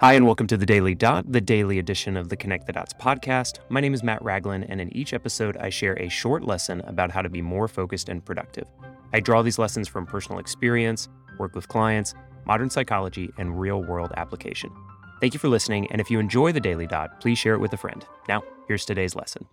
Hi, and welcome to the Daily Dot, the daily edition of the Connect the Dots podcast. My name is Matt Ragland, and in each episode, I share a short lesson about how to be more focused and productive. I draw these lessons from personal experience, work with clients, modern psychology, and real world application. Thank you for listening, and if you enjoy the Daily Dot, please share it with a friend. Now, here's today's lesson.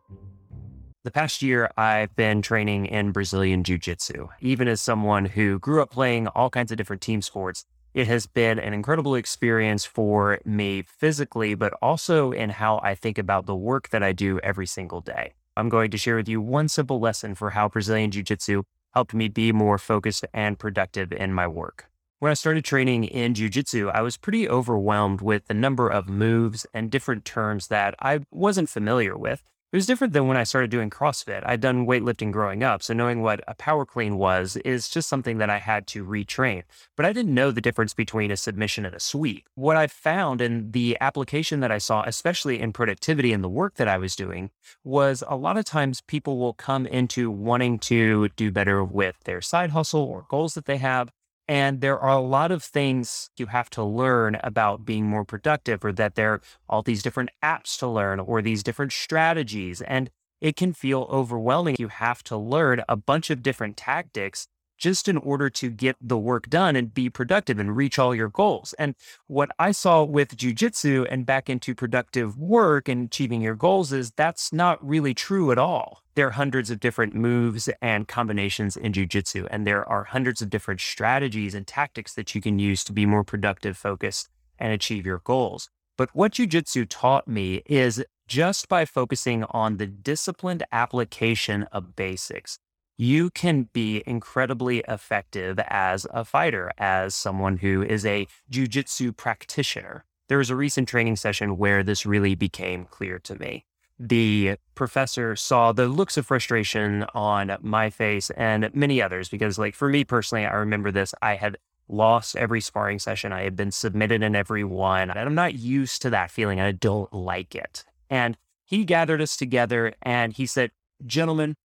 The past year, I've been training in Brazilian Jiu Jitsu. Even as someone who grew up playing all kinds of different team sports, it has been an incredible experience for me physically, but also in how I think about the work that I do every single day. I'm going to share with you one simple lesson for how Brazilian Jiu Jitsu helped me be more focused and productive in my work. When I started training in Jiu Jitsu, I was pretty overwhelmed with the number of moves and different terms that I wasn't familiar with. It was different than when I started doing CrossFit. I'd done weightlifting growing up, so knowing what a power clean was is just something that I had to retrain. But I didn't know the difference between a submission and a sweep. What I found in the application that I saw, especially in productivity and the work that I was doing, was a lot of times people will come into wanting to do better with their side hustle or goals that they have. And there are a lot of things you have to learn about being more productive, or that there are all these different apps to learn, or these different strategies. And it can feel overwhelming. You have to learn a bunch of different tactics just in order to get the work done and be productive and reach all your goals. And what I saw with jujitsu and back into productive work and achieving your goals is that's not really true at all. There are hundreds of different moves and combinations in jujitsu, and there are hundreds of different strategies and tactics that you can use to be more productive, focused, and achieve your goals. But what jujitsu taught me is just by focusing on the disciplined application of basics, you can be incredibly effective as a fighter, as someone who is a jujitsu practitioner. There was a recent training session where this really became clear to me. The professor saw the looks of frustration on my face and many others, because, like, for me personally, I remember this. I had lost every sparring session, I had been submitted in every one, and I'm not used to that feeling. I don't like it. And he gathered us together and he said, Gentlemen,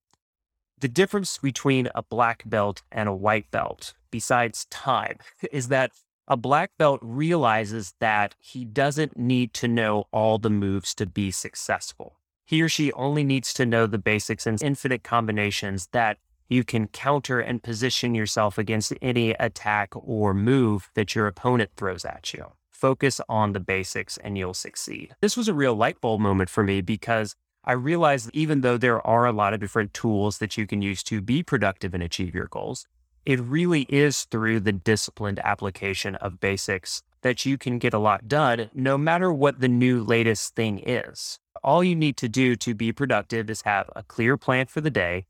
the difference between a black belt and a white belt, besides time, is that a black belt realizes that he doesn't need to know all the moves to be successful. He or she only needs to know the basics and infinite combinations that you can counter and position yourself against any attack or move that your opponent throws at you. Focus on the basics and you'll succeed. This was a real light bulb moment for me because I realized even though there are a lot of different tools that you can use to be productive and achieve your goals, it really is through the disciplined application of basics that you can get a lot done, no matter what the new latest thing is. All you need to do to be productive is have a clear plan for the day,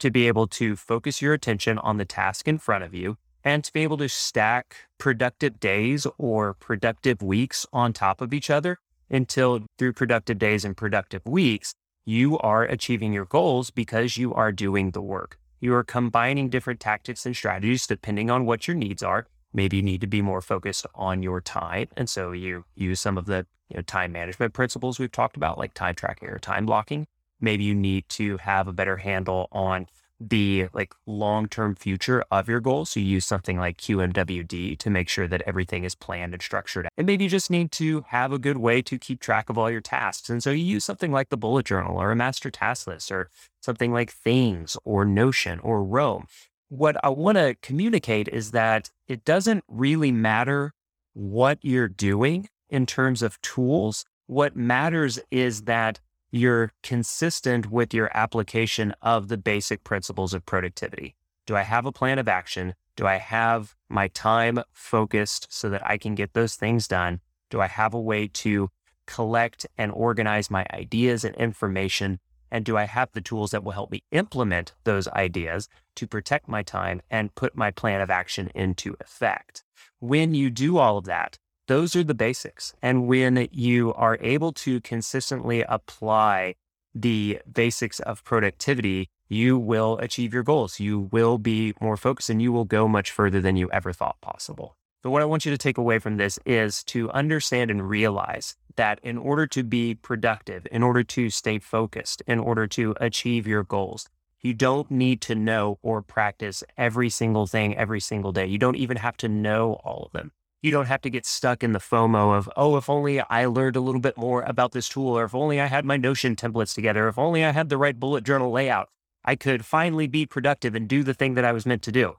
to be able to focus your attention on the task in front of you, and to be able to stack productive days or productive weeks on top of each other until through productive days and productive weeks, you are achieving your goals because you are doing the work. You are combining different tactics and strategies depending on what your needs are. Maybe you need to be more focused on your time. And so you use some of the you know, time management principles we've talked about, like time tracking or time blocking. Maybe you need to have a better handle on the like long-term future of your goals. So you use something like QMWD to make sure that everything is planned and structured. And maybe you just need to have a good way to keep track of all your tasks. And so you use something like the bullet journal or a master task list or something like Things or Notion or Roam. What I want to communicate is that it doesn't really matter what you're doing in terms of tools. What matters is that you're consistent with your application of the basic principles of productivity. Do I have a plan of action? Do I have my time focused so that I can get those things done? Do I have a way to collect and organize my ideas and information? And do I have the tools that will help me implement those ideas to protect my time and put my plan of action into effect? When you do all of that, those are the basics. And when you are able to consistently apply the basics of productivity, you will achieve your goals. You will be more focused and you will go much further than you ever thought possible. But what I want you to take away from this is to understand and realize that in order to be productive, in order to stay focused, in order to achieve your goals, you don't need to know or practice every single thing every single day. You don't even have to know all of them You don't have to get stuck in the FOMO of, oh, if only I learned a little bit more about this tool, or if only I had my Notion templates together, if only I had the right bullet journal layout, I could finally be productive and do the thing that I was meant to do.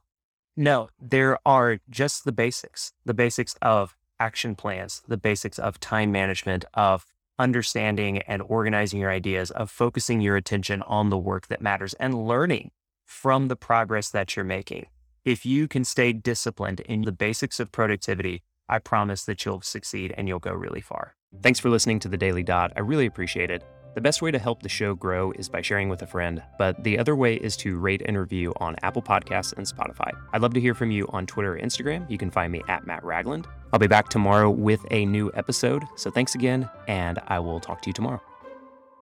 No, there are just the basics, the basics of action plans, the basics of time management, of understanding and organizing your ideas, of focusing your attention on the work that matters and learning from the progress that you're making. If you can stay disciplined in the basics of productivity, I promise that you'll succeed and you'll go really far. Thanks for listening to the Daily Dot. I really appreciate it. The best way to help the show grow is by sharing with a friend, but the other way is to rate and review on Apple Podcasts and Spotify. I'd love to hear from you on Twitter or Instagram. You can find me at Matt Ragland. I'll be back tomorrow with a new episode. So thanks again, and I will talk to you tomorrow.